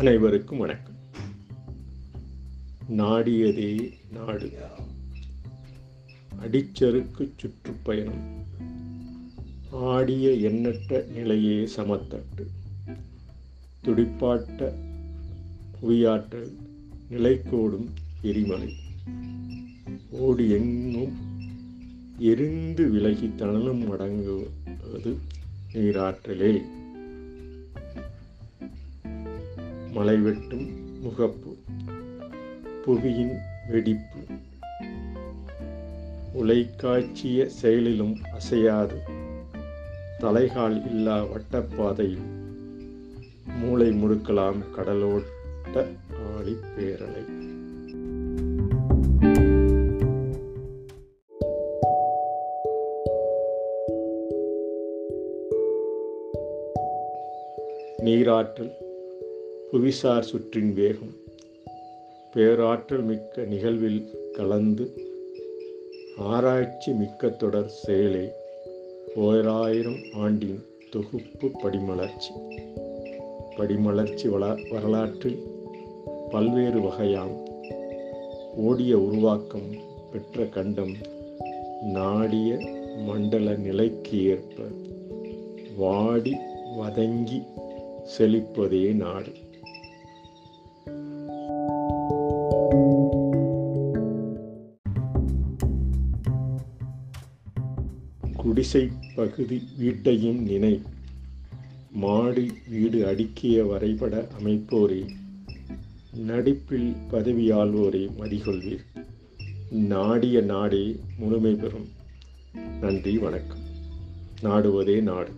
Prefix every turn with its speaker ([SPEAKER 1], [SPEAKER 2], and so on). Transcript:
[SPEAKER 1] அனைவருக்கும் வணக்கம். நாடியதே நாடு. அடிச்சருக்கு சுற்றுப்பயணம். ஆடிய எண்ணற்ற நிலையே சமத்தட்டு. துடிப்பாட்ட புவியாற்றல் நிலைக்கோடும் எரிமலை. ஓடி எங்கும் எரிந்து விலகி தனலும் அடங்குவது நீராற்றலே. மலை வெட்டும் முகப்பு புவியின் வெடிப்பு. உலைக்காய்ச்சிய செயலிலும் அசையாது. தலைகால் இல்லா வட்டப்பாதையில் மூளை முடுக்கலாம் கடலோட்ட ஆழி பேரலை. நீராற்றல் புவிசார் சுற்றின் வேகம். பேராற்றல் மிக்க நிகழ்வில் கலந்து ஆராய்ச்சி மிக்க தொடர் செயலை ஓராயிரம் ஆண்டின் தொகுப்பு படிமலர்ச்சி. படிமலர்ச்சி வரலாற்றில் பல்வேறு வகையாம். ஓடிய உருவாக்கம் பெற்ற கண்டம் நாடிய மண்டல நிலைக்கு ஏற்ப வாடி வதங்கி செழிப்பதே நாடு. குடிசை பகுதி வீட்டையும் நினை. மாடி வீடு அடுக்கிய வரைபட அமைப்போரே நடிப்பில் பதவியாள்வோரே மதிகொள்வீர் நாடிய நாடே முழுமை பெறும். நன்றி வணக்கம். நாடுவதே நாடு.